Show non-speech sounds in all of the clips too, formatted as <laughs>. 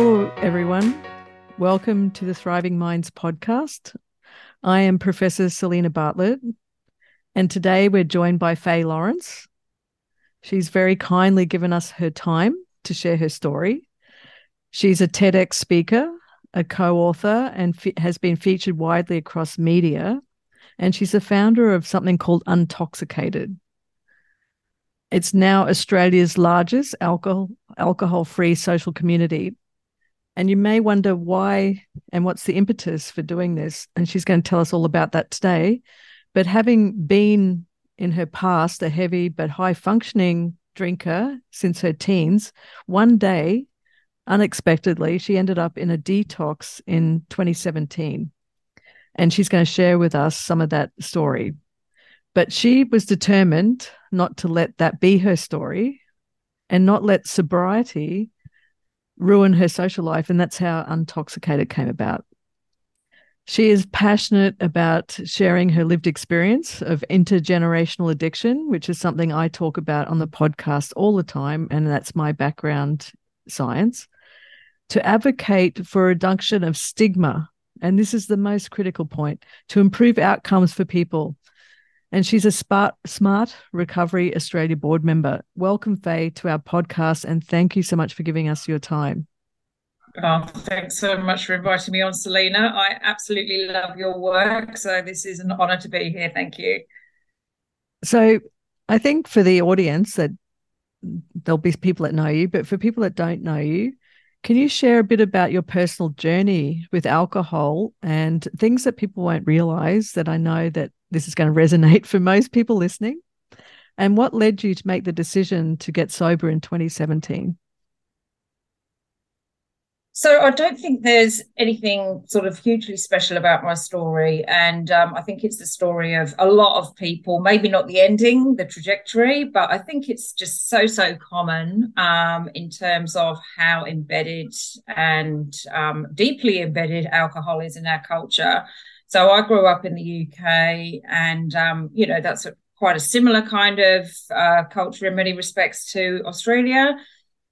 Hello, everyone. Welcome to the Thriving Minds podcast. I am Professor Selena Bartlett, and today we're joined by Faye Lawrence. She's very kindly given us her time to share her story. She's a TEDx speaker, a co author, and fe- has been featured widely across media. And she's the founder of something called Untoxicated. It's now Australia's largest alcohol alcohol free social community. And you may wonder why and what's the impetus for doing this. And she's going to tell us all about that today. But having been in her past a heavy but high functioning drinker since her teens, one day, unexpectedly, she ended up in a detox in 2017. And she's going to share with us some of that story. But she was determined not to let that be her story and not let sobriety ruin her social life. And that's how Untoxicated came about. She is passionate about sharing her lived experience of intergenerational addiction, which is something I talk about on the podcast all the time. And that's my background science. To advocate for reduction of stigma. And this is the most critical point to improve outcomes for people. And she's a smart, SMART Recovery Australia board member. Welcome, Faye, to our podcast. And thank you so much for giving us your time. Oh, thanks so much for inviting me on, Selena. I absolutely love your work. So this is an honor to be here. Thank you. So I think for the audience that there'll be people that know you, but for people that don't know you, can you share a bit about your personal journey with alcohol and things that people won't realize that I know that this is going to resonate for most people listening? And what led you to make the decision to get sober in 2017? So I don't think there's anything sort of hugely special about my story, and um, I think it's the story of a lot of people. Maybe not the ending, the trajectory, but I think it's just so so common um, in terms of how embedded and um, deeply embedded alcohol is in our culture. So I grew up in the UK, and um, you know that's a, quite a similar kind of uh, culture in many respects to Australia,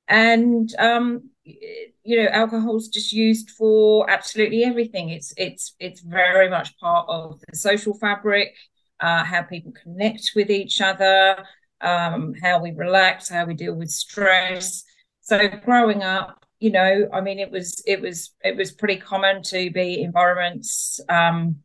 and um, you know alcohol's just used for absolutely everything. It's it's it's very much part of the social fabric uh, how people connect with each other um, how we relax how we deal with stress. So growing up you know i mean it was it was it was pretty common to be environments um,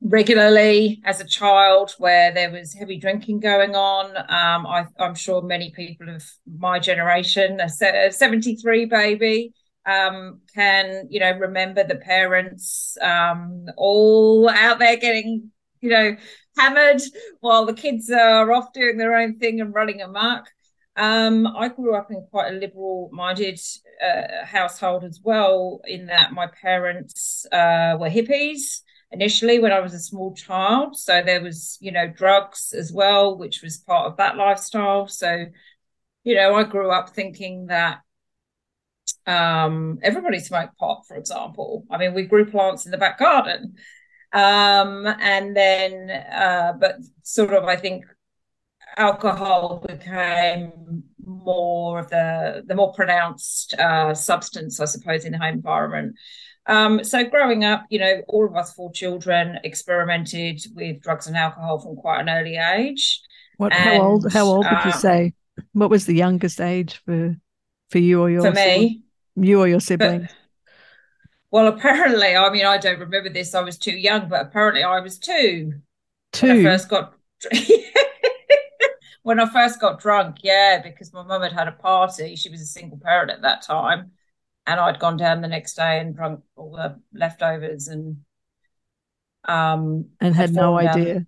regularly as a child where there was heavy drinking going on. Um, I, am sure many people of my generation, a 73 baby, um, can, you know, remember the parents um, all out there getting, you know, hammered while the kids are off doing their own thing and running amok. Um, I grew up in quite a liberal minded uh, household as well, in that my parents uh, were hippies initially when I was a small child. So there was, you know, drugs as well, which was part of that lifestyle. So, you know, I grew up thinking that um, everybody smoked pot, for example. I mean, we grew plants in the back garden. Um, and then, uh, but sort of, I think alcohol became more of the the more pronounced uh, substance, I suppose, in the home environment. Um, so growing up, you know, all of us four children experimented with drugs and alcohol from quite an early age. What? And, how old? How old would you um, say? What was the youngest age for for you or your for me? You or your sibling? But, well, apparently, I mean, I don't remember this. I was too young, but apparently, I was two. Two. When I first got. <laughs> when I first got drunk, yeah, because my mum had had a party. She was a single parent at that time. And I'd gone down the next day and drunk all the leftovers and um and had, had no idea down,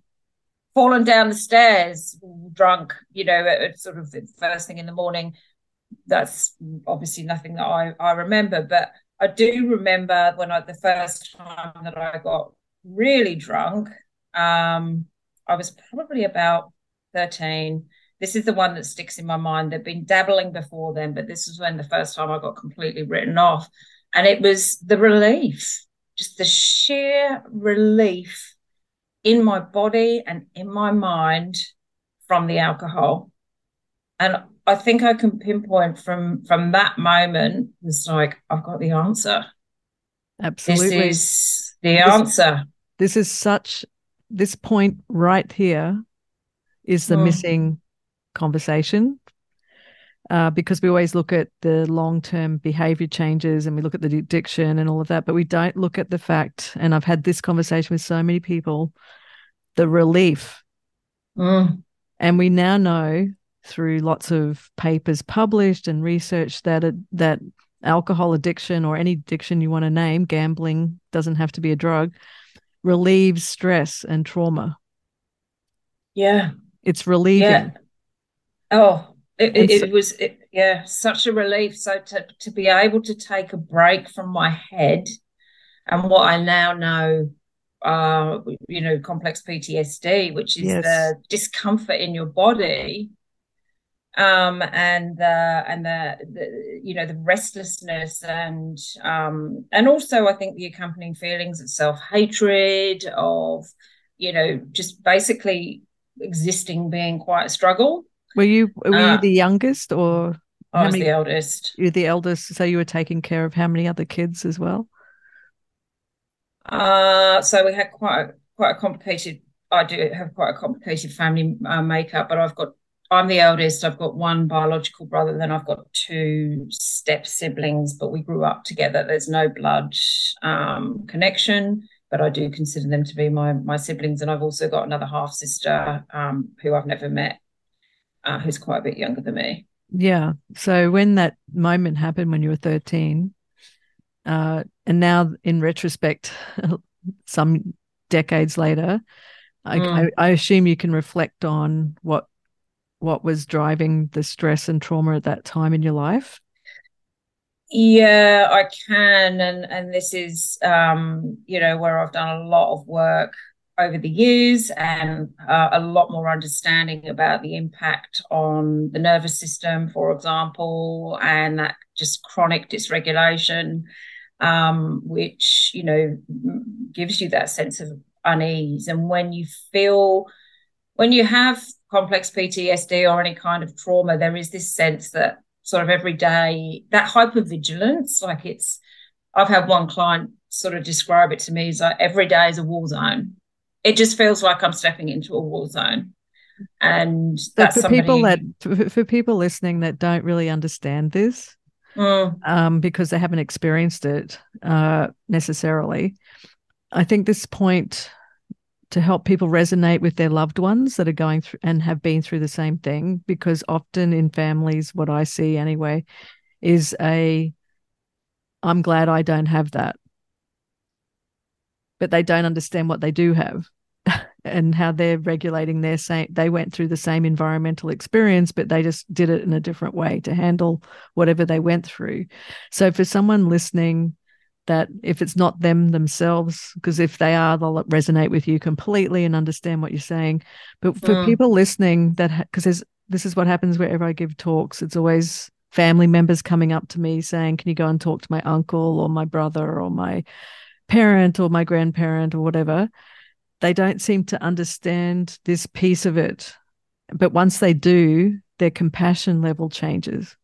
fallen down the stairs drunk you know at, at sort of the first thing in the morning. That's obviously nothing that I, I remember. But I do remember when I the first time that I got really drunk um I was probably about 13 this is the one that sticks in my mind. They've been dabbling before then, but this was when the first time I got completely written off. And it was the relief, just the sheer relief in my body and in my mind from the alcohol. and I think I can pinpoint from from that moment was like I've got the answer. Absolutely, this is the this, answer. This is such. This point right here is the mm. missing conversation uh, because we always look at the long term behavior changes and we look at the addiction and all of that, but we don't look at the fact. And I've had this conversation with so many people the relief. Mm. And we now know through lots of papers published and research that it, that alcohol addiction or any addiction you want to name, gambling doesn't have to be a drug, relieves stress and trauma. Yeah. It's relieving. Yeah. Oh, it, it, so, it was it, yeah, such a relief. So to to be able to take a break from my head and what I now know uh you know complex PTSD which is yes. the discomfort in your body um, and the and the, the, you know the restlessness and um, and also I think the accompanying feelings of self hatred of you know just basically existing being quite a struggle. Were you were uh, you the youngest or? I was many, the eldest. You're the eldest, so you were taking care of how many other kids as well? Uh, so we had quite a, quite a complicated. I do have quite a complicated family uh, makeup, but I've got I'm the eldest. I've got one biological brother, then I've got two step siblings, but we grew up together. There's no blood um, connection, but I do consider them to be my my siblings. And I've also got another half sister um, who I've never met, uh, who's quite a bit younger than me. Yeah. So when that moment happened when you were 13, uh, and now in retrospect, <laughs> some decades later, I, mm. I, I assume you can reflect on what what was driving the stress and trauma at that time in your life? Yeah, I can, and and this is um, you know where I've done a lot of work over the years and uh, a lot more understanding about the impact on the nervous system, for example, and that just chronic dysregulation, um, which you know gives you that sense of unease, and when you feel when you have complex PTSD or any kind of trauma, there is this sense that sort of every day, that hypervigilance, like it's, I've had one client sort of describe it to me as like every day is a war zone. It just feels like I'm stepping into a war zone. And that's for somebody... people that for, for, people listening that don't really understand this, mm. um, because they haven't experienced it uh, necessarily. I think this point to help people resonate with their loved ones that are going through and have been through the same thing because often in families what i see anyway is a i'm glad i don't have that. But they don't understand what they do have <laughs> and how they're regulating their same they went through the same environmental experience but they just did it in a different way to handle whatever they went through. So for someone listening that if it's not them themselves, because if they are, they'll resonate with you completely and understand what you're saying. But for mm. people listening, that because this is what happens wherever I give talks, it's always family members coming up to me saying, "Can you go and talk to my uncle or my brother or my parent or my grandparent or whatever?" They don't seem to understand this piece of it, but once they do, their compassion level changes.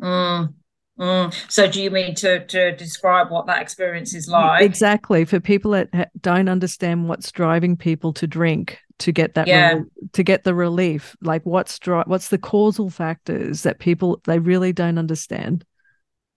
Mm. Mm. So, do you mean to to describe what that experience is like? Exactly. For people that don't understand what's driving people to drink to get that yeah. to get the relief, like what's dri- what's the causal factors that people they really don't understand.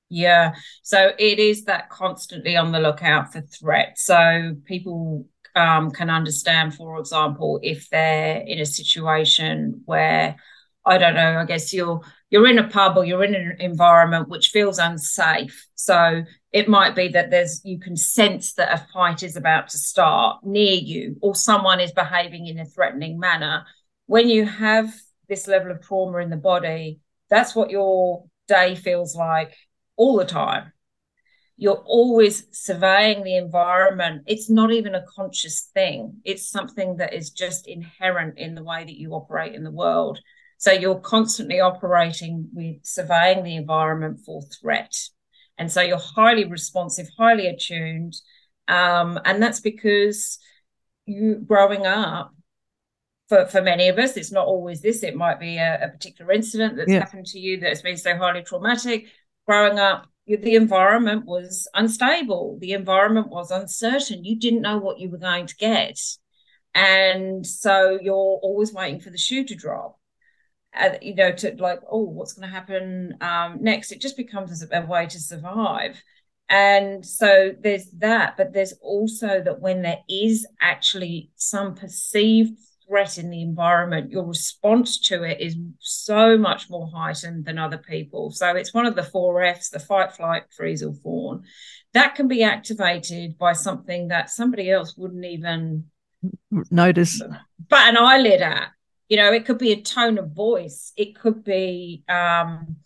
Yeah. So it is that constantly on the lookout for threats. So people um, can understand, for example, if they're in a situation where I don't know, I guess you're you're in a pub or you're in an environment which feels unsafe. So it might be that there's you can sense that a fight is about to start near you or someone is behaving in a threatening manner. When you have this level of trauma in the body, that's what your day feels like all the time. You're always surveying the environment. It's not even a conscious thing. It's something that is just inherent in the way that you operate in the world. So you're constantly operating with surveying the environment for threat. And so you're highly responsive, highly attuned. Um, and that's because you growing up, for, for many of us, it's not always this. It might be a, a particular incident that's yeah. happened to you that's been so highly traumatic. Growing up, the environment was unstable. The environment was uncertain. You didn't know what you were going to get. And so you're always waiting for the shoe to drop. Uh, you know, to like, oh, what's going to happen um, next? It just becomes a, a way to survive. And so there's that, but there's also that when there is actually some perceived threat in the environment, your response to it is so much more heightened than other people. So it's one of the four F's the fight, flight, freeze, or fawn. That can be activated by something that somebody else wouldn't even notice, but an eyelid at. You know, it could be a tone of voice, it could be um,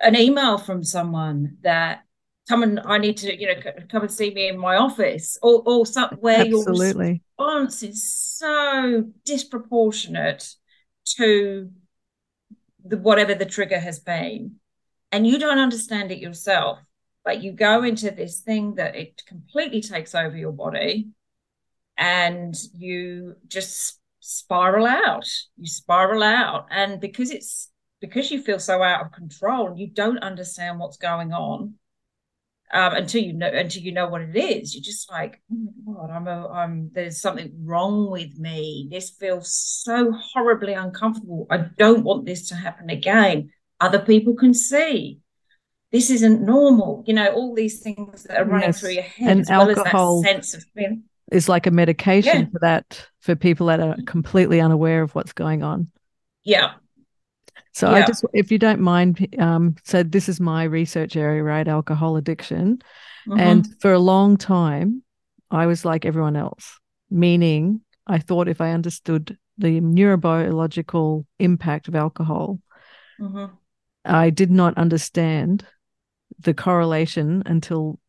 an email from someone that come and I need to, you know, come and see me in my office, or or some, where Absolutely. your response is so disproportionate to the whatever the trigger has been, and you don't understand it yourself, but you go into this thing that it completely takes over your body, and you just spiral out. You spiral out, and because it's because you feel so out of control and you don't understand what's going on um, until you know until you know what it is. You're just like, oh my god, I'm a, I'm there's something wrong with me. This feels so horribly uncomfortable. I don't want this to happen again. Other people can see. This isn't normal. You know, all these things that are running yes. through your head, and as alcohol well as that sense of feeling. Is like a medication yeah. for that for people that are completely unaware of what's going on. Yeah, so yeah. I just, if you don't mind, um, so this is my research area, right? Alcohol addiction. Mm-hmm. And for a long time, I was like everyone else, meaning I thought if I understood the neurobiological impact of alcohol, mm-hmm. I did not understand the correlation until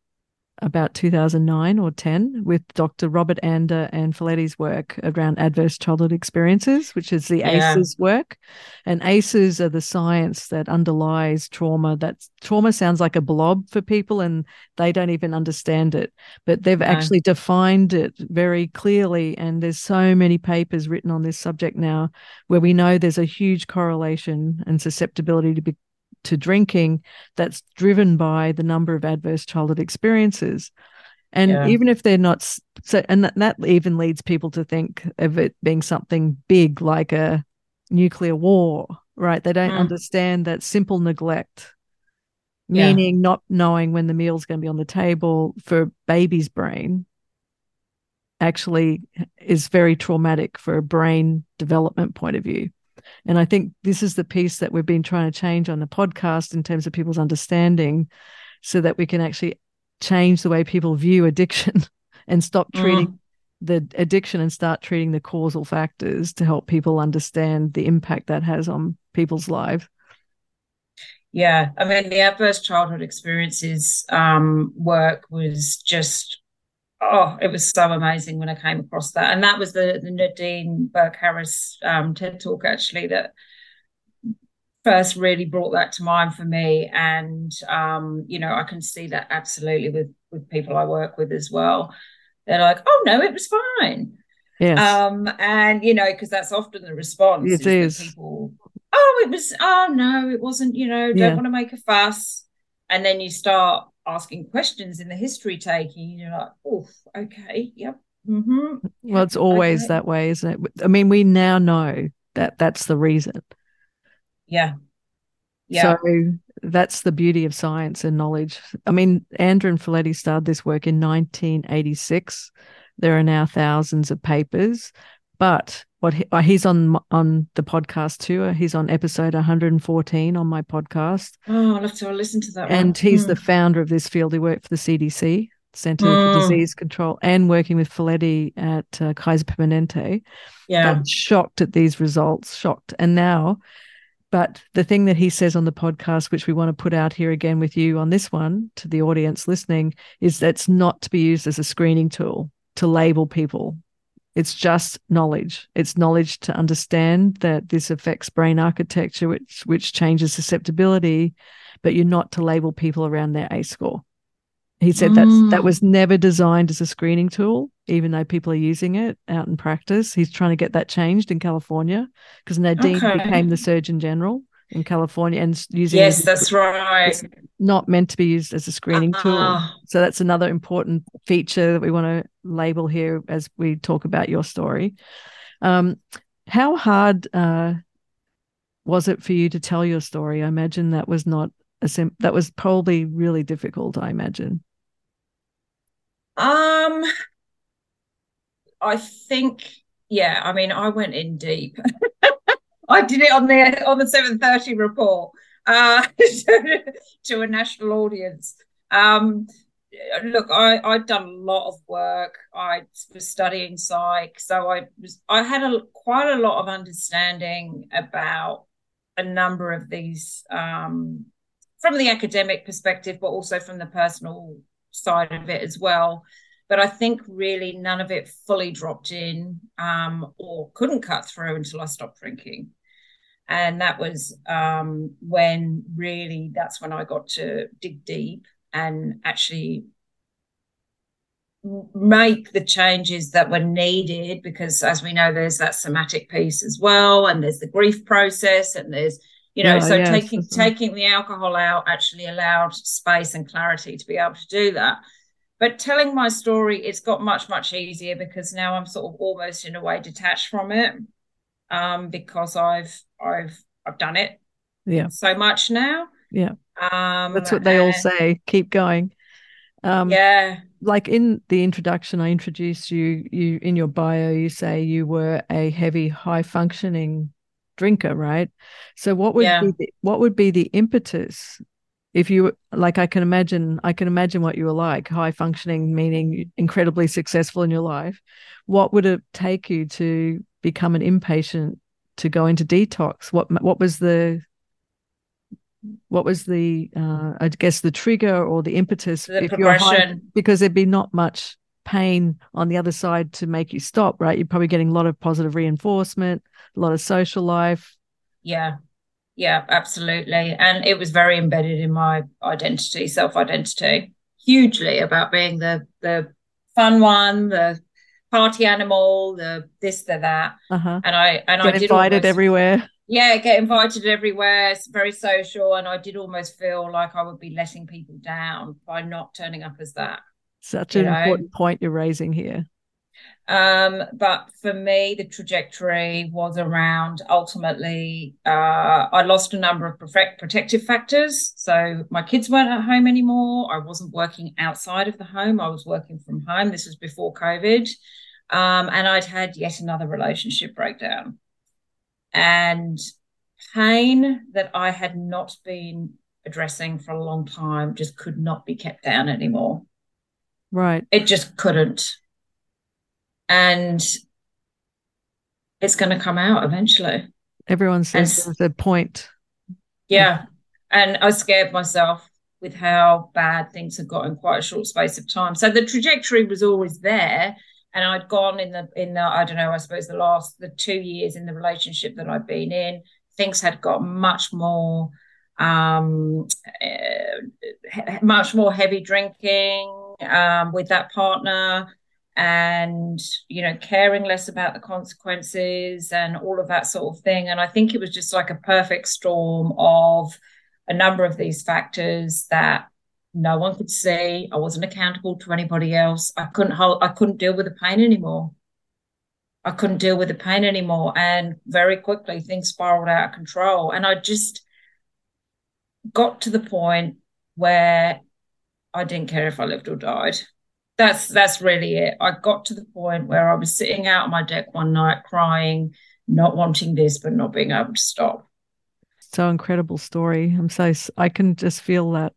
about 2009 or 10 with Dr. Robert Anda and Felitti's work around adverse childhood experiences, which is the yeah. ACEs work. And ACEs are the science that underlies trauma. That trauma sounds like a blob for people and they don't even understand it, but they've actually defined it very clearly. And there's so many papers written on this subject now where we know there's a huge correlation and susceptibility to be to drinking that's driven by the number of adverse childhood experiences. And yeah. even if they're not so, and that, that even leads people to think of it being something big like a nuclear war, right? They don't mm. understand that simple neglect, meaning yeah. not knowing when the meal's going to be on the table for baby's brain, actually is very traumatic for a brain development point of view. And I think this is the piece that we've been trying to change on the podcast in terms of people's understanding so that we can actually change the way people view addiction <laughs> and stop mm. treating mm. the addiction and start treating the causal factors to help people understand the impact that has on people's lives. Yeah, I mean, the adverse childhood experiences um, work was just oh, it was so amazing when I came across that. And that was the, the Nadine Burke Harris um, TED talk actually that first really brought that to mind for me. And um, you know, I can see that absolutely with with people I work with as well. They're like, oh no, it was fine. Yes. Um, and you know, because that's often the response. It is, is. People, oh, it was, oh no, it wasn't, you know, don't yeah. want to make a fuss. And then you start asking questions in the history taking, you're like, oh, okay, yep. Mm-hmm. Well, it's always okay. that way, isn't it? I mean, we now know that that's the reason. Yeah. Yeah. So that's the beauty of science and knowledge. I mean, Anda and Felitti started this work in 1986. There are now thousands of papers, but what he, uh, he's on on the podcast too. Uh, he's on episode 114 on my podcast. Oh, I'll have to listen to that. And one. he's mm. the founder of this field. He worked for the CDC, Center mm. for Disease Control, and working with Felitti at uh, Kaiser Permanente. Yeah, shocked at these results, shocked. And now, but the thing that he says on the podcast, which we want to put out here again with you on this one to the audience listening, is that's not to be used as a screening tool to label people it's just knowledge. It's knowledge to understand that this affects brain architecture, which which changes susceptibility, but you're not to label people around their A score. He said mm. that that was never designed as a screening tool even though people are using it out in practice. He's trying to get that changed in California because Nadine Okay. became the Surgeon General in California and using Yes, that's right. it's not meant to be used as a screening tool. Ah. So that's another important feature that we want to label here as we talk about your story. Um, how hard uh, was it for you to tell your story? I imagine that was not a sim- that was probably really difficult. I imagine. Um, I think, yeah, I mean, I went in deep. <laughs> I did it on the on the 730 report uh <laughs> to, to a national audience. Um look, I, I'd done a lot of work. I was studying psych, so I was I had a quite a lot of understanding about a number of these um from the academic perspective, but also from the personal side of it as well but I think really none of it fully dropped in um, or couldn't cut through until I stopped drinking. And that was um, when really that's when I got to dig deep and actually make the changes that were needed because as we know there's that somatic piece as well and there's the grief process and there's you know Yeah, so yes, taking right. taking the alcohol out actually allowed space and clarity to be able to do that but telling my story it's got much much easier because now i'm sort of almost in a way detached from it um because i've i've i've done it Yeah, so much now Yeah. um that's what they all say. Keep going. Um, yeah like in the introduction, I introduced you. You in your bio, you say you were a heavy, high functioning drinker, right? So what would Yeah. be the, what would be the impetus if you like? I can imagine. I can imagine what you were like, high functioning, meaning incredibly successful in your life. What would it take you to become an inpatient to go into detox? What what was the what was the uh, I guess the trigger or the impetus the if you're high progression because there'd be not much pain on the other side to make you stop, right? You're probably getting a lot of positive reinforcement, a lot of social life. Yeah, yeah, absolutely. And it was very embedded in my identity, self-identity, hugely about being the the fun one, the party animal, the this, the that. Uh-huh. And I and Get I did invited almost, everywhere. yeah, get invited everywhere. It's very social, and I did almost feel like I would be letting people down by not turning up as that. Such an know. important point you're raising here. Um, but for me, the trajectory was around ultimately, uh, I lost a number of protective factors. So my kids weren't at home anymore. I wasn't working outside of the home. I was working from home. This was before COVID. Um, and I'd had yet another relationship breakdown. And pain that I had not been addressing for a long time just could not be kept down anymore Right. it just couldn't and it's going to come out eventually. Everyone says there's a point. yeah and i scared myself with how bad things had got in quite a short space of time. So the trajectory was always there and i'd gone in the in the i don't know i suppose the last the two years in the relationship that i'd been in things had got much more um uh, much more heavy drinking um with that partner and you know caring less about the consequences and all of that sort of thing. And i think it was just like a perfect storm of a number of these factors that no one could see. I wasn't accountable to anybody else. I couldn't hold i couldn't deal with the pain anymore. I couldn't deal with the pain anymore. And very quickly things spiraled out of control. And i just got to the point where i didn't care if i lived or died that's that's really it. I got to the point where I was sitting out on my deck one night crying, not wanting this, but not being able to stop. So incredible story. I'm so I can just feel that.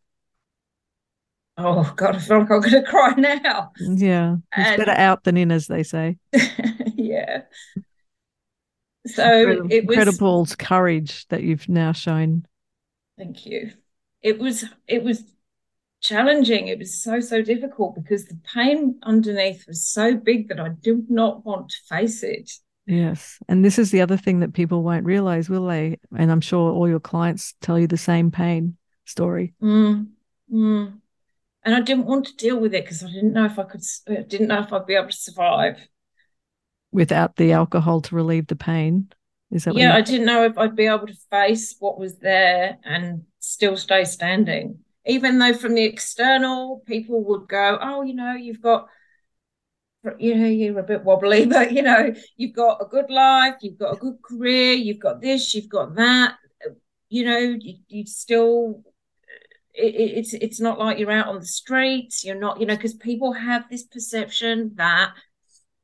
Oh God, I feel like I'm gonna <laughs> cry now. Yeah. It's And- better out than in, as they say. <laughs> yeah. So Incredible, it was incredible courage that you've now shown. thank you. It was it was challenging. It was so, so difficult because the pain underneath was so big that I did not want to face it. Yes. And this is the other thing that people won't realize, will they? And I'm sure all your clients tell you the same pain story. Mm, mm. and I didn't want to deal with it because I didn't know if I could, didn't know if I'd be able to survive without the alcohol to relieve the pain. Is that? What yeah, I didn't know if I'd be able to face what was there and still stay standing. Even though from the external, people would go, "Oh, you know, you've got." you know you're a bit wobbly <laughs> but you know you've got a good life you've got a good career you've got this you've got that you know you, you still it, it's it's not like you're out on the streets you're not you know because people have this perception that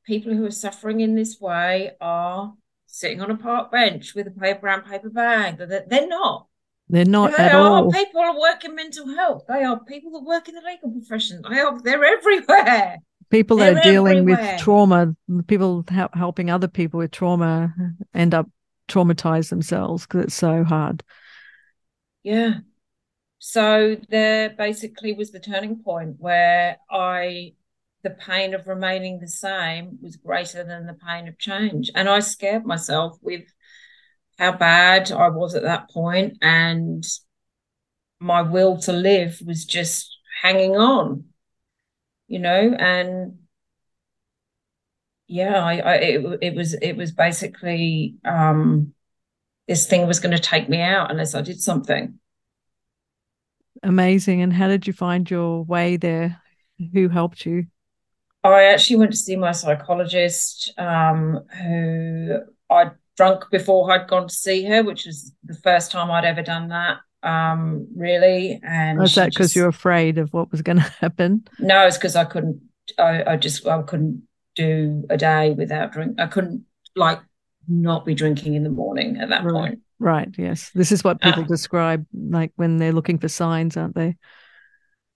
people who are suffering in this way are sitting on a park bench with a paper brown paper bag they're, they're not they're not they at are all. people who work in mental health. They are people that work in the legal profession. They are they're everywhere. People they're that are dealing everywhere. with trauma people helping other people with trauma end up traumatized themselves because it's so hard. Yeah. So there basically was the turning point where I the pain of remaining the same was greater than the pain of change. And I scared myself with how bad I was at that point and my will to live was just hanging on, you know, and yeah, I, I it, it was it was basically um this thing was going to take me out unless I did something. Amazing. And how did you find your way there? Who helped you? I actually went to see my psychologist, um, who I'd drunk before I'd gone to see her, which was the first time I'd ever done that. Um, really, and was that because you're afraid of what was going <laughs> to happen? No, it's because I couldn't. I, I just I couldn't do a day without drink. I couldn't like not be drinking in the morning at that right. point. Right. Yes. This is what people uh, describe like when they're looking for signs, aren't they?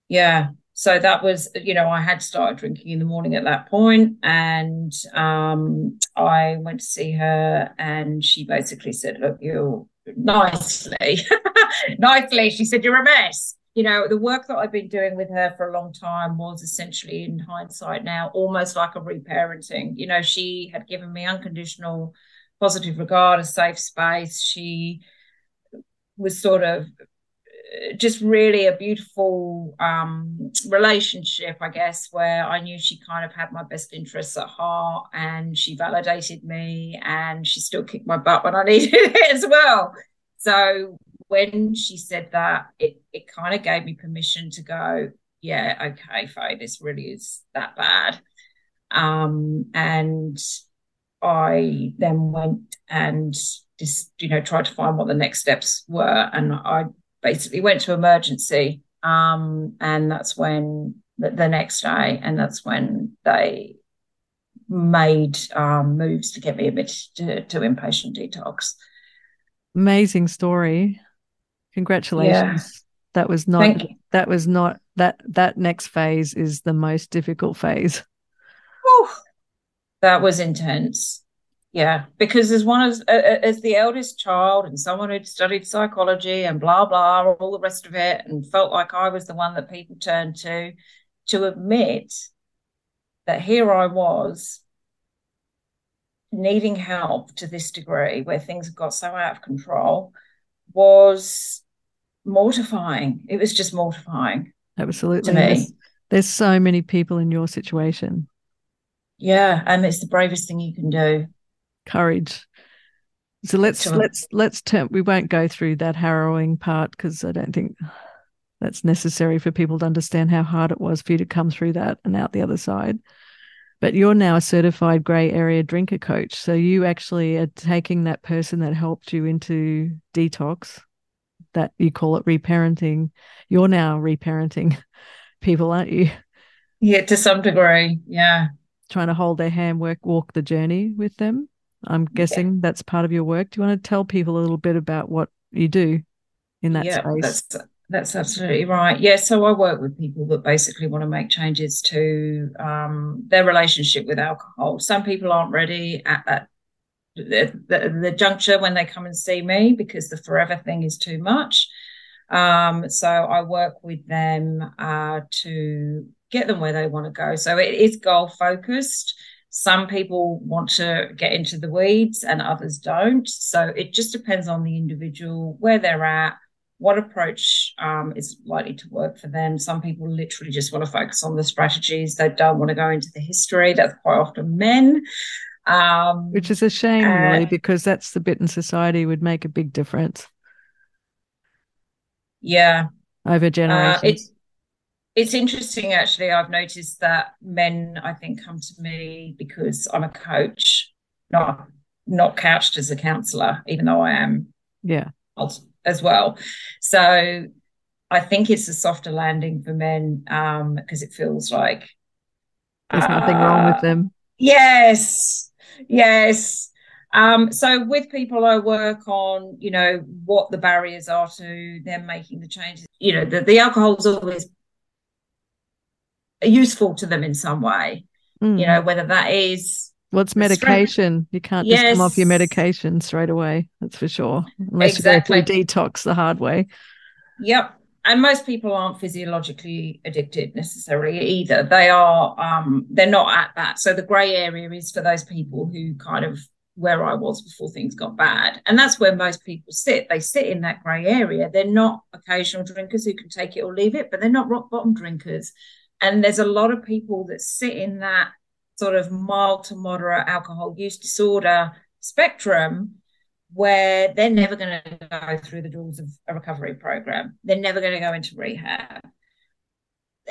Yeah. So that was, you know, I had started drinking in the morning at that point, and um, I went to see her, and she basically said, "Look, you nicely, <laughs> nicely." She said, "You're a mess." You know, the work that I've been doing with her for a long time was essentially, in hindsight now, almost like a reparenting. You know, she had given me unconditional positive regard, a safe space. She was sort of just really a beautiful um, relationship, I guess, where I knew she kind of had my best interests at heart and she validated me and she still kicked my butt when I <laughs> needed it as well. So when she said that, it, it kind of gave me permission to go, yeah, okay, Faye, this really is that bad. Um, and I then went and just, you know, tried to find what the next steps were. And I basically went to emergency. Um, and that's when the, the, next day, and that's when they made um, moves to get me admitted to, to inpatient detox. Amazing story. Congratulations. Yeah. That was not that was not that that next phase is the most difficult phase. Whew that was intense. Yeah, because as one as as the eldest child and someone who'd studied psychology and blah blah, all the rest of it, and felt like I was the one that people turned to, to admit that here I was needing help to this degree, where things got so out of control, was mortifying. It was just mortifying. Absolutely. To me. There's, there's so many people in your situation yeah, and it's the bravest thing you can do. Courage. So let's sure. let's let's turn. We won't go through that harrowing part because I don't think that's necessary for people to understand how hard it was for you to come through that and out the other side. But you're now a certified grey area drinker coach, so you actually are taking that person that helped you into detox, that you call it reparenting. You're now reparenting <laughs> people, aren't you? Yeah, to some degree. Yeah trying to hold their hand, work, walk the journey with them. I'm guessing yeah. that's part of your work. Do you want to tell people a little bit about what you do in that yeah, space? That's that's absolutely right. Yeah, so I work with people that basically want to make changes to um, their relationship with alcohol. Some people aren't ready at, at the, the, the, juncture when they come and see me because the forever thing is too much. Um, so I work with them uh, to get them where they want to go. So it is goal focused. Some people want to get into the weeds and others don't. So it just depends on the individual, where they're at, what approach um, is likely to work for them. Some people literally just want to focus on the strategies. They don't want to go into the history. That's quite often men. Um, Which is a shame, really, because that's the bit in society would make a big difference. Yeah. Over generations. Uh, it's, it's interesting, actually. I've noticed that men, I think, come to me because I'm a coach, not not couched as a counselor, even though I am. Yeah as well. So I think it's a softer landing for men um, because it feels like there's uh, nothing wrong with them. Yes, yes. Um, so with people I work on, you know, what the barriers are to them making the changes. You know, the, the alcohol is always useful to them in some way. Mm. You know, whether that is What's medication? You can't yes. just come off your medication straight away. That's for sure. Unless exactly. you go through detox the hard way. Yep. And most people aren't physiologically addicted necessarily either. They are um they're not at that. So the grey area is for those people who kind of where I was before things got bad. And that's where most people sit. They sit in that grey area. They're not occasional drinkers who can take it or leave it, but they're not rock bottom drinkers. And there's a lot of people that sit in that sort of mild to moderate alcohol use disorder spectrum where they're never going to go through the doors of a recovery program. They're never going to go into rehab.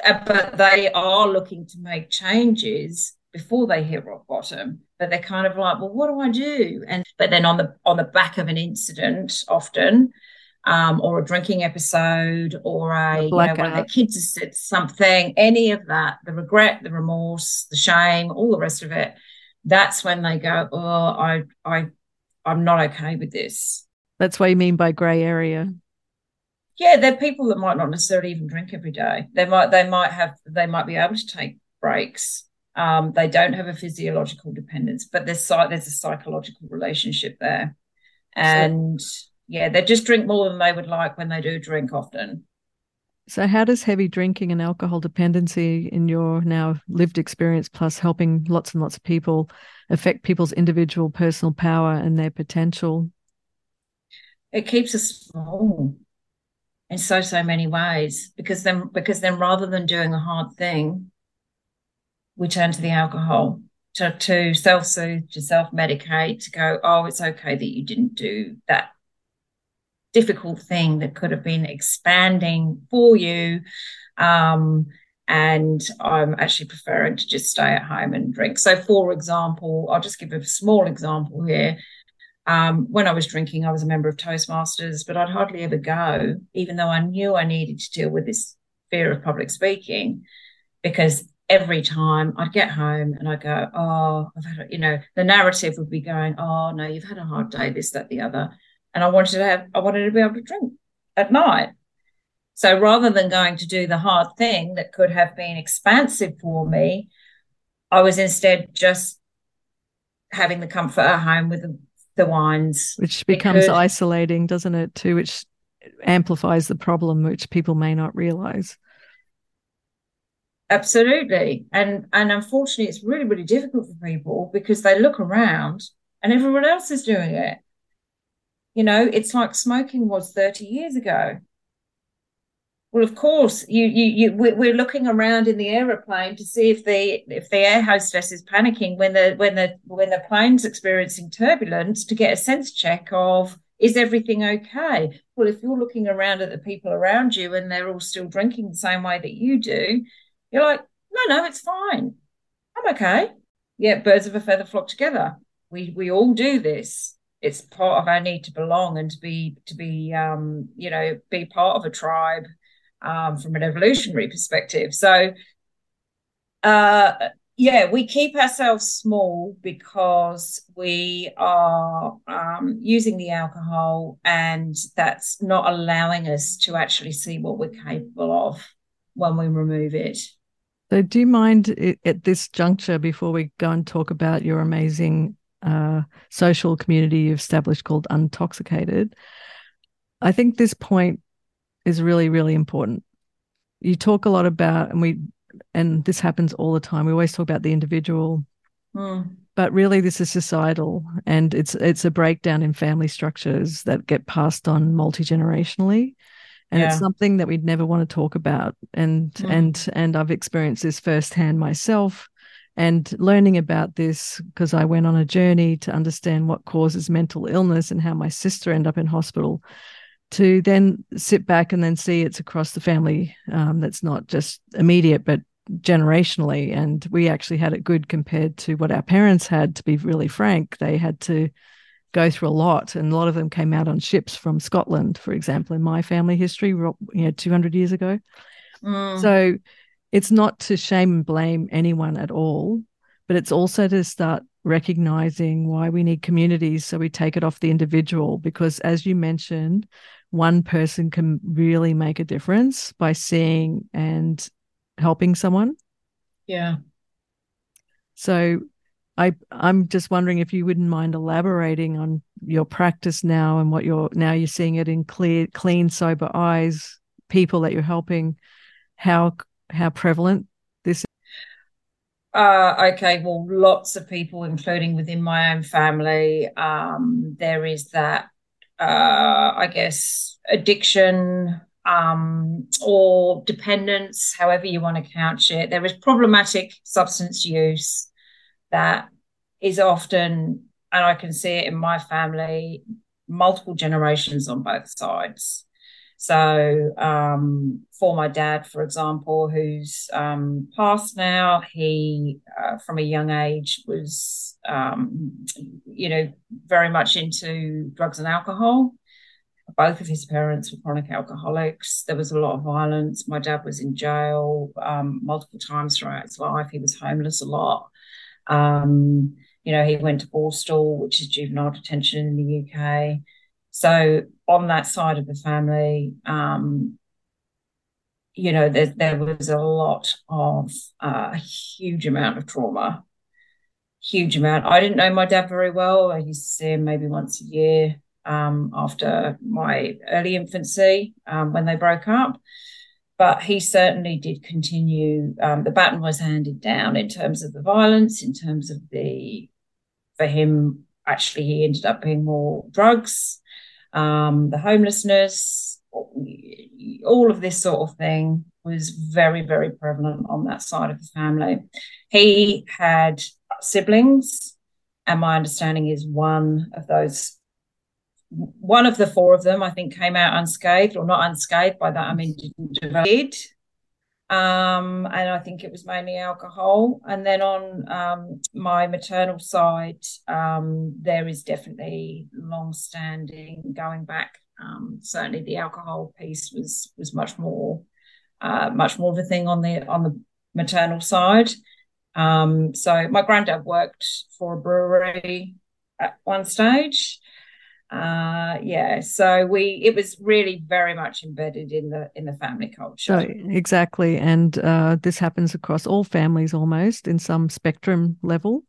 Uh, but they are looking to make changes before they hit rock bottom. But they're kind of like, well, what do I do? And but then on the on the back of an incident, often um, or a drinking episode or a, you know, one of the kids has said something, any of that, the regret, the remorse, the shame, all the rest of it, that's when they go, oh, I, I, I'm not okay with this. That's what you mean by grey area. Yeah, they're people that might not necessarily even drink every day. They might, they might have, they might be able to take breaks. Um, they don't have a physiological dependence, but there's there's a psychological relationship there, and. So- yeah, they just drink more than they would like when they do drink often. So, how does heavy drinking and alcohol dependency, in your now lived experience, plus helping lots and lots of people, affect people's individual personal power and their potential? It keeps us small in so so many ways because then because then rather than doing a hard thing, we turn to the alcohol to to self soothe, to self medicate, to go, oh, it's okay that you didn't do that difficult thing that could have been expanding for you. Um, and I'm actually preferring to just stay at home and drink. So, for example, I'll just give a small example here. Um, when I was drinking, I was a member of Toastmasters, but I'd hardly ever go, even though I knew I needed to deal with this fear of public speaking, because every time I'd get home and I'd go, Oh, I've had, a, you know, the narrative would be going, Oh, no, you've had a hard day, this, that, the other and I wanted to have I wanted to be able to drink at night. So rather than going to do the hard thing that could have been expansive for me, I was instead just having the comfort at home with the, the wines. Which becomes isolating, doesn't it, too? Which amplifies the problem, which people may not realize. Absolutely. And and unfortunately it's really, really difficult for people because they look around and everyone else is doing it. You know, it's like smoking was 30 years ago. Well, of course, you you you we're looking around in the aeroplane to see if the if the air hostess is panicking when the when the when the plane's experiencing turbulence to get a sense check of is everything okay? Well, if you're looking around at the people around you and they're all still drinking the same way that you do, you're like, no, no, it's fine. I'm okay. Yeah, birds of a feather flock together. We we all do this it's part of our need to belong and to be to be um, you know be part of a tribe um, from an evolutionary perspective. So uh, yeah, we keep ourselves small because we are um, using the alcohol, and that's not allowing us to actually see what we're capable of when we remove it. So, do you mind at this juncture, before we go and talk about your amazing uh, social community you've established called Untoxicated. I think this point is really, really important. You talk a lot about, and we, and this happens all the time. We always talk about the individual, mm. but really this is societal, and it's it's a breakdown in family structures that get passed on multi generationally. and Yeah. it's something that we'd never want to talk about and Mm. and and i've experienced this firsthand myself and learning about this because i went on a journey to understand what causes mental illness and how my sister ended up in hospital to then sit back and then see it's across the family um, that's not just immediate but generationally. And we actually had it good compared to what our parents had to be really frank. They had to go through a lot and a lot of them came out on ships from scotland for example in my family history you know 200 years ago. Mm. so it's not to shame and blame anyone at all but it's also to start recognizing why we need communities so we take it off the individual because as you mentioned one person can really make a difference by seeing and helping someone yeah. so I I'm just wondering if you wouldn't mind elaborating on your practice now and what you're now you're seeing it in clear, clean, sober eyes, people that you're helping, how how prevalent this Uh, okay, well, lots of people, including within my own family, um, there is that, uh, I guess, addiction um, or dependence, however you want to couch it. There is problematic substance use that is often, and I can see it in my family, multiple generations on both sides. So, um, for my dad, for example, who's um, passed now, he, uh, from a young age, was, um, you know, very much into drugs and alcohol. Both of his parents were chronic alcoholics. There was a lot of violence. My dad was in jail um, multiple times throughout his life. He was homeless a lot. Um, you know, he went to Borstal, which is juvenile detention in the UK. So on that side of the family, um, you know, there, there was a lot of uh, a huge amount of trauma, huge amount. I didn't know my dad very well. I used to see him maybe once a year um, after my early infancy um, when they broke up. But he certainly did continue. Um, the baton was handed down in terms of the violence, in terms of the, for him, actually, he ended up being more drugs um, the homelessness, all of this sort of thing was very, very prevalent on that side of the family. He had siblings, and my understanding is one of those, one of the four of them, I think, came out unscathed, or not unscathed. By that I mean didn't develop. Um, and I think it was mainly alcohol. And then on um, my maternal side, um, there is definitely long-standing going back. Um, certainly, the alcohol piece was was much more uh, much more of a thing on the on the maternal side. Um, so my granddad worked for a brewery at one stage uh yeah so we it was really very much embedded in the in the family culture. Exactly and uh this happens across all families almost in some spectrum level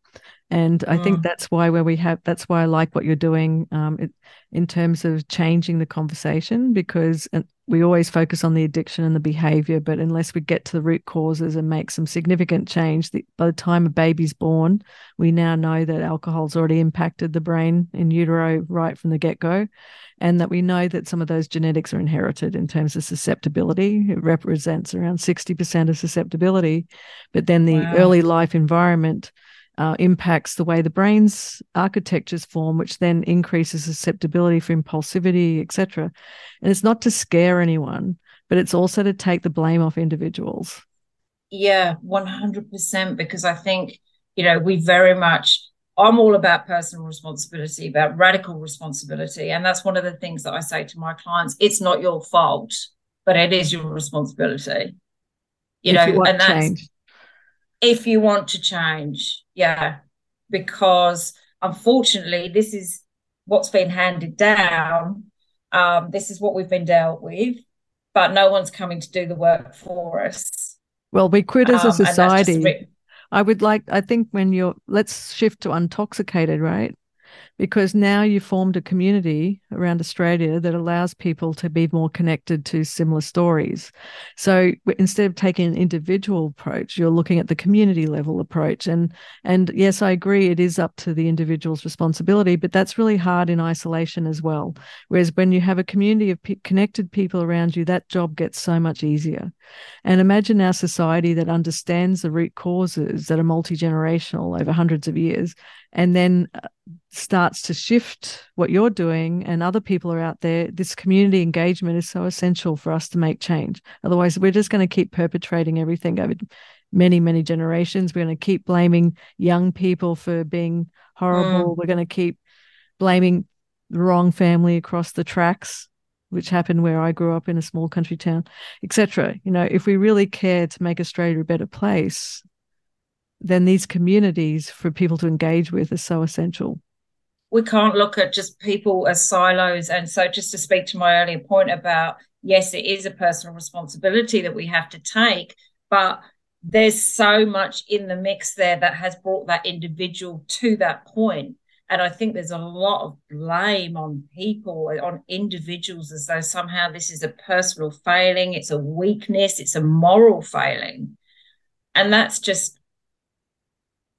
and i mm. think that's why where we have that's why i like what you're doing um it, in terms of changing the conversation because we always focus on the addiction and the behavior but unless we get to the root causes and make some significant change the, by the time a baby's born we now know that alcohol's already impacted the brain in utero right from the get-go and that we know that some of those genetics are inherited in terms of susceptibility it represents around 60% of susceptibility but then the wow. early life environment uh, impacts the way the brain's architectures form, which then increases susceptibility for impulsivity, etc. And it's not to scare anyone, but it's also to take the blame off individuals. Yeah, 100%. Because I think, you know, we very much, I'm all about personal responsibility, about radical responsibility. And that's one of the things that I say to my clients it's not your fault, but it is your responsibility. You if know, you and that's change. If you want to change yeah because unfortunately this is what's been handed down. Um, this is what we've been dealt with but no one's coming to do the work for us. Well we quit as a Um, society. re- i would like i think when you're let's shift to Untoxicated right because now you've formed a community around Australia that allows people to be more connected to similar stories. So instead of taking an individual approach, you're looking at the community level approach. And and yes, I agree, it is up to the individual's responsibility, but that's really hard in isolation as well. Whereas when you have a community of p- connected people around you, that job gets so much easier. And imagine our society that understands the root causes that are multi generational over hundreds of years and then uh, starts to shift what you're doing and other people are out there this community engagement is so essential for us to make change otherwise we're just going to keep perpetrating everything over many many generations we're going to keep blaming young people for being horrible mm. we're going to keep blaming the wrong family across the tracks which happened where I grew up in a small country town, etc. You know, if we really care to make Australia a better place, then these communities for people to engage with are so essential. We can't look at just people as silos. And so, just to speak to my earlier point about yes, it is a personal responsibility that we have to take, but there's so much in the mix there that has brought that individual to that point. And I think there's a lot of blame on people, on individuals, as though somehow this is a personal failing, it's a weakness, it's a moral failing. And that's just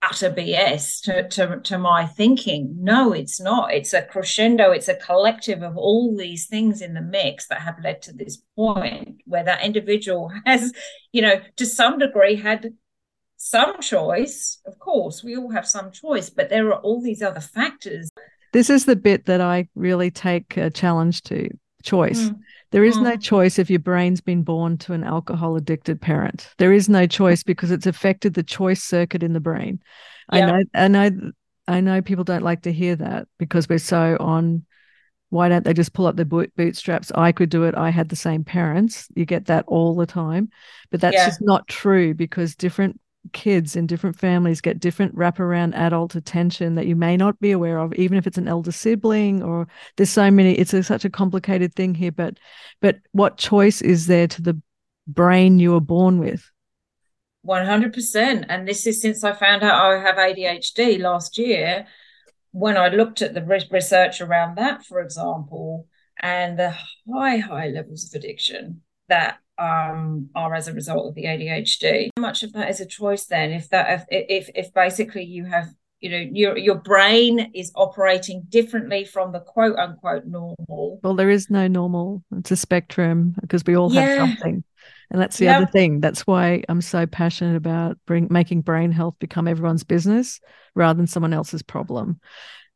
utter BS to, to, to my thinking. No, it's not. It's a crescendo, it's a collective of all these things in the mix that have led to this point where that individual <laughs> has, you know, to some degree had some choice. Of course, we all have some choice, but there are all these other factors. This is the bit that I really take a challenge to choice. Mm. There is mm. no choice if your brain's been born to an alcohol addicted parent. There is no choice because it's affected the choice circuit in the brain. Yeah. I know, I know, I know people don't like to hear that because we're so on. Why don't they just pull up their boot, bootstraps? I could do it. I had the same parents. You get that all the time, but that's yeah. just not true because different kids in different families get different wraparound adult attention that you may not be aware of, even if it's an elder sibling or there's so many. It's a, such a complicated thing here, but but what choice is there to the brain you were born with? 100%. And this is since I found out I have ADHD last year. When I looked at the research around that, for example, and the high, high levels of addiction that um, are as a result of the ADHD. How much of that is a choice then? If that if if, if basically you have you know your your brain is operating differently from the quote unquote normal. Well, there is no normal. It's a spectrum because we all yeah. have something. And that's the yep. other thing. That's why I'm so passionate about bring, making brain health become everyone's business rather than someone else's problem.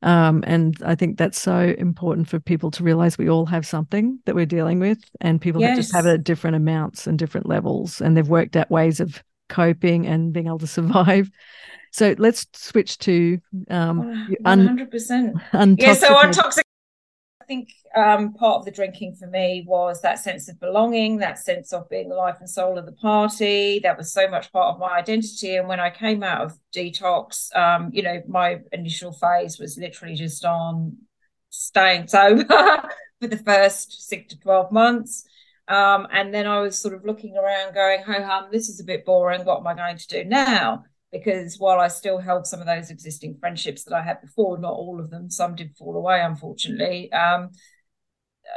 Um, and I think that's so important for people to realize we all have something that we're dealing with, and people yes. that just have it at different amounts and different levels, and they've worked out ways of coping and being able to survive. So let's switch to um, 100%. Un- yeah, so on toxic think um, part of the drinking for me was that sense of belonging, that sense of being the life and soul of the party. That was so much part of my identity. And when I came out of detox, um, you know, my initial phase was literally just on staying sober <laughs> for the first six to 12 months. Um, and then I was sort of looking around going, ho hum, this is a bit boring. What am I going to do now? Because while I still held some of those existing friendships that I had before, not all of them, some did fall away, unfortunately. Um,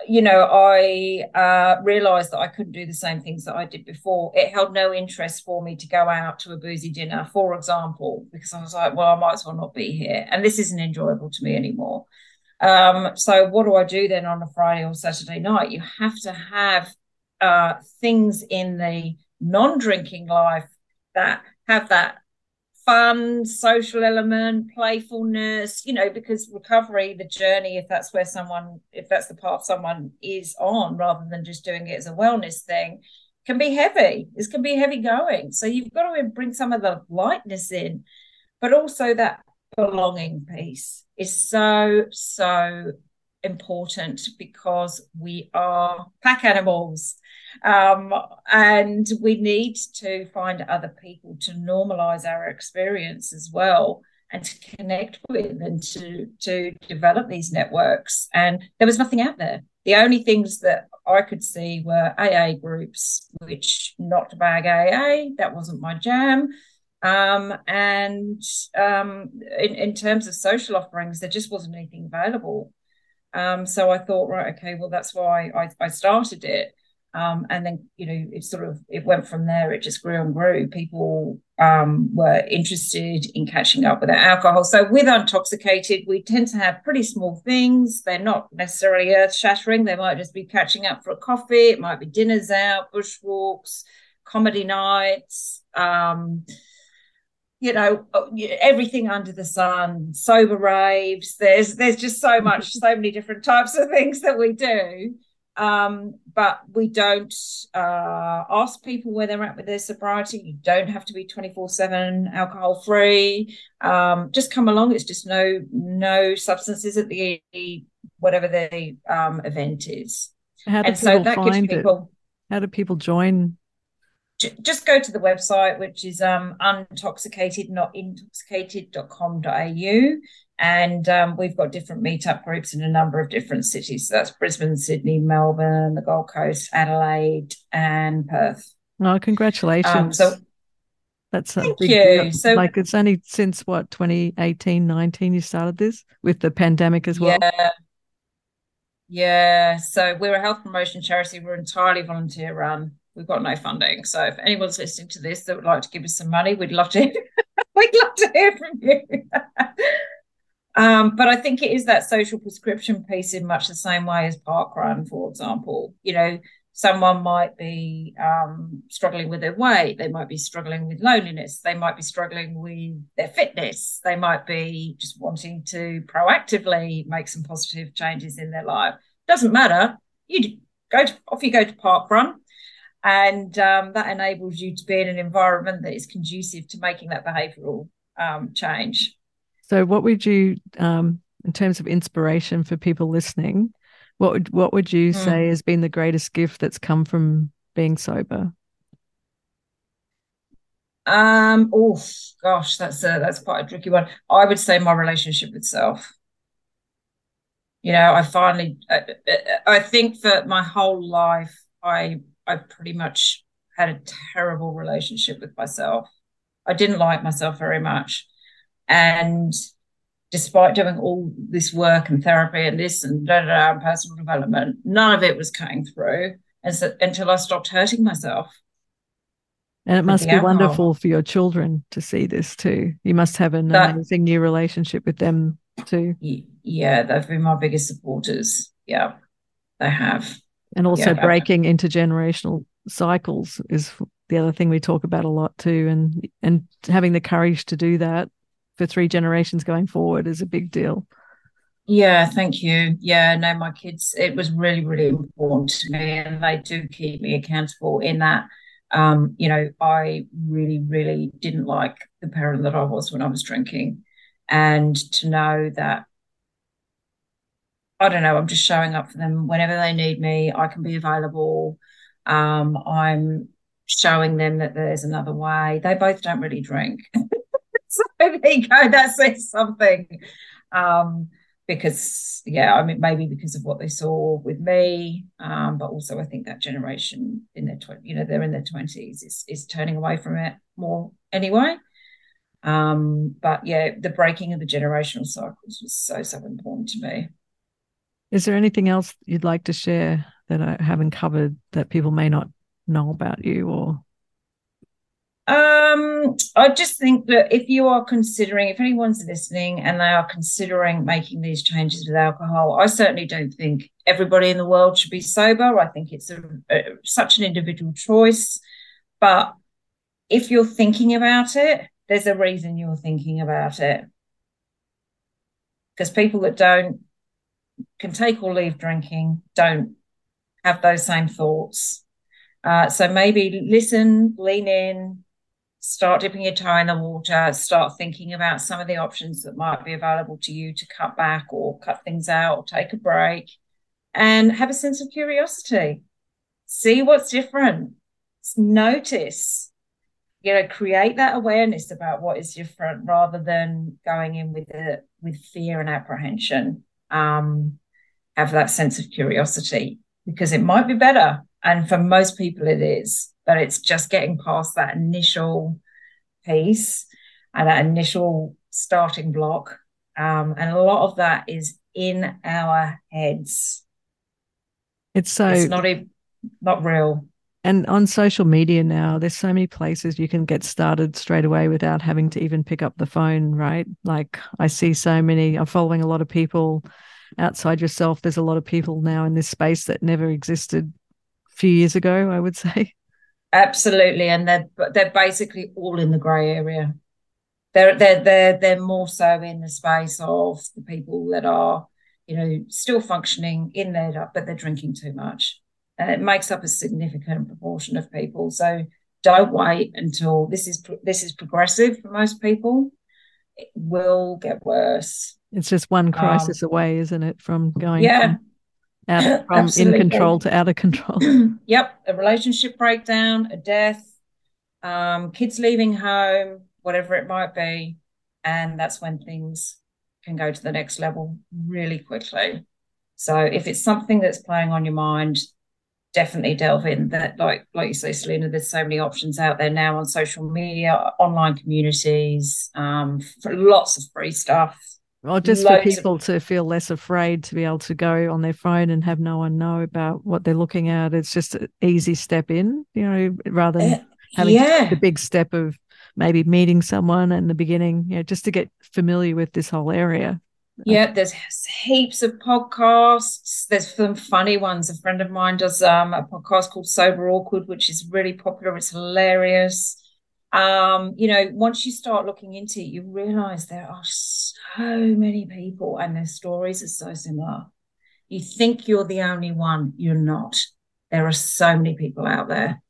you know, I uh, realized that I couldn't do the same things that I did before. It held no interest for me to go out to a boozy dinner, for example, because I was like, well, I might as well not be here. And this isn't enjoyable to me anymore. Um, so, what do I do then on a Friday or Saturday night? You have to have uh, things in the non drinking life that have that fun, social element, playfulness, you know, because recovery, the journey, if that's where someone, if that's the path someone is on, rather than just doing it as a wellness thing, can be heavy. This can be heavy going. So you've got to bring some of the lightness in, but also that belonging piece is so, so important because we are pack animals um, and we need to find other people to normalize our experience as well and to connect with and to to develop these networks and there was nothing out there the only things that i could see were aa groups which not to bag aa that wasn't my jam Um, and um, in, in terms of social offerings, there just wasn't anything available. Um, so I thought, right, okay, well, that's why I, I started it. Um, and then, you know, it sort of it went from there. It just grew and grew. People um, were interested in catching up with their alcohol. So with Untoxicated we tend to have pretty small things. They're not necessarily earth shattering. They might just be catching up for a coffee. It might be dinners out, bushwalks, comedy nights. Um, you know everything under the sun sober raves there's there's just so much so many different types of things that we do um, but we don't uh, ask people where they're at with their sobriety. You don't have to be 24 7 alcohol free um, just come along. It's just no no substances at the whatever the um, event is. How do and people so that find gives people it? how do people join? Just go to the website, which is um, untoxicated, not intoxicated.com.au. And um, we've got different meetup groups in a number of different cities. So that's Brisbane, Sydney, Melbourne, the Gold Coast, Adelaide, and Perth. Oh, congratulations. Um, so that's a Thank you. Deal. So, like it's only since what 2018, 19 you started this with the pandemic as well. Yeah. Yeah. So we're a health promotion charity. We're entirely volunteer run we've got no funding. So if anyone's listening to this that would like to give us some money, we'd love to. <laughs> we'd love to hear from you. <laughs> um, but I think it is that social prescription piece in much the same way as parkrun, for example. You know, someone might be um, struggling with their weight, they might be struggling with loneliness, they might be struggling with their fitness, they might be just wanting to proactively make some positive changes in their life. Doesn't matter. You go to, off you go to parkrun and um, that enables you to be in an environment that is conducive to making that behavioural um, change. So, what would you, um, in terms of inspiration for people listening, what would what would you mm. say has been the greatest gift that's come from being sober? Um, oh gosh, that's a that's quite a tricky one. I would say my relationship with self. You know, I finally, I, I think that my whole life I I pretty much had a terrible relationship with myself. I didn't like myself very much. And despite doing all this work and therapy and this and da da da and personal development, none of it was cutting through and so, until I stopped hurting myself. And it must be alcohol. wonderful for your children to see this too. You must have an that, amazing new relationship with them too. Yeah, they've been my biggest supporters. Yeah, they have and also yeah, breaking intergenerational cycles is the other thing we talk about a lot too and and having the courage to do that for three generations going forward is a big deal yeah thank you yeah no my kids it was really really important to me and they do keep me accountable in that um you know i really really didn't like the parent that i was when i was drinking and to know that I don't know, I'm just showing up for them whenever they need me. I can be available. Um, I'm showing them that there's another way. They both don't really drink. <laughs> <laughs> so there you go. That says something. Um, because yeah, I mean maybe because of what they saw with me, um, but also I think that generation in their you know they're in their twenties is is turning away from it more anyway. Um, but yeah, the breaking of the generational cycles was so so important to me. Is there anything else you'd like to share that I haven't covered that people may not know about you or? Um, I just think that if you are considering, if anyone's listening and they are considering making these changes with alcohol, I certainly don't think everybody in the world should be sober. I think it's a, a, such an individual choice. But if you're thinking about it, there's a reason you're thinking about it. Because people that don't can take or leave drinking don't have those same thoughts. Uh, so maybe listen, lean in, start dipping your toe in the water, start thinking about some of the options that might be available to you to cut back or cut things out or take a break and have a sense of curiosity. See what's different. Notice, you know, create that awareness about what is different rather than going in with it with fear and apprehension um, have that sense of curiosity because it might be better. And for most people, it is, but it's just getting past that initial piece and that initial starting block. Um, and a lot of that is in our heads. It's so it's not a, not real. And on social media now, there's so many places you can get started straight away without having to even pick up the phone, right? Like I see so many, I'm following a lot of people outside yourself. There's a lot of people now in this space that never existed few years ago, I would say. Absolutely. And they're they're basically all in the grey area. They're they're they're they're more so in the space of the people that are, you know, still functioning in there, but they're drinking too much and it makes up a significant proportion of people. So don't wait until this is this is progressive for most people. It will get worse. It's just one crisis um, away, isn't it, from going yeah. from, out, <coughs> from in control to out of control. <coughs> yep, a relationship breakdown, a death, um, kids leaving home, whatever it might be, and that's when things can go to the next level really quickly. So if it's something that's playing on your mind, definitely delve in that like like you say selena there's so many options out there now on social media online communities um lots of free stuff or just for people of- to feel less afraid to be able to go on their phone and have no one know about what they're looking at it's just an easy step in you know rather than uh, having yeah. the big step of maybe meeting someone in the beginning you know just to get familiar with this whole area yeah, there's heaps of podcasts. There's some funny ones. A friend of mine does um, a podcast called Sober Awkward, which is really popular. It's hilarious. Um, you know, once you start looking into it, you realize there are so many people and their stories are so similar. You think you're the only one, you're not. There are so many people out there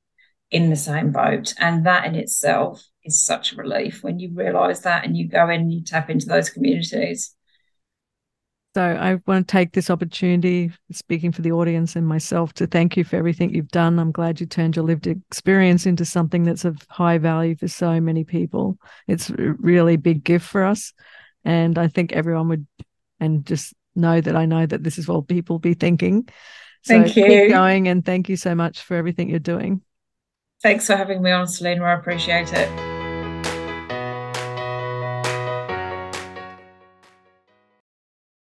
in the same boat. And that in itself is such a relief when you realize that and you go in and you tap into those communities. So I want to take this opportunity, speaking for the audience and myself, to thank you for everything you've done. I'm glad you turned your lived experience into something that's of high value for so many people. It's a really big gift for us. And I think everyone would, and just know that I know that this is what people be thinking. So thank you. Keep going and thank you so much for everything you're doing. Thanks for having me on, Selena. I appreciate it.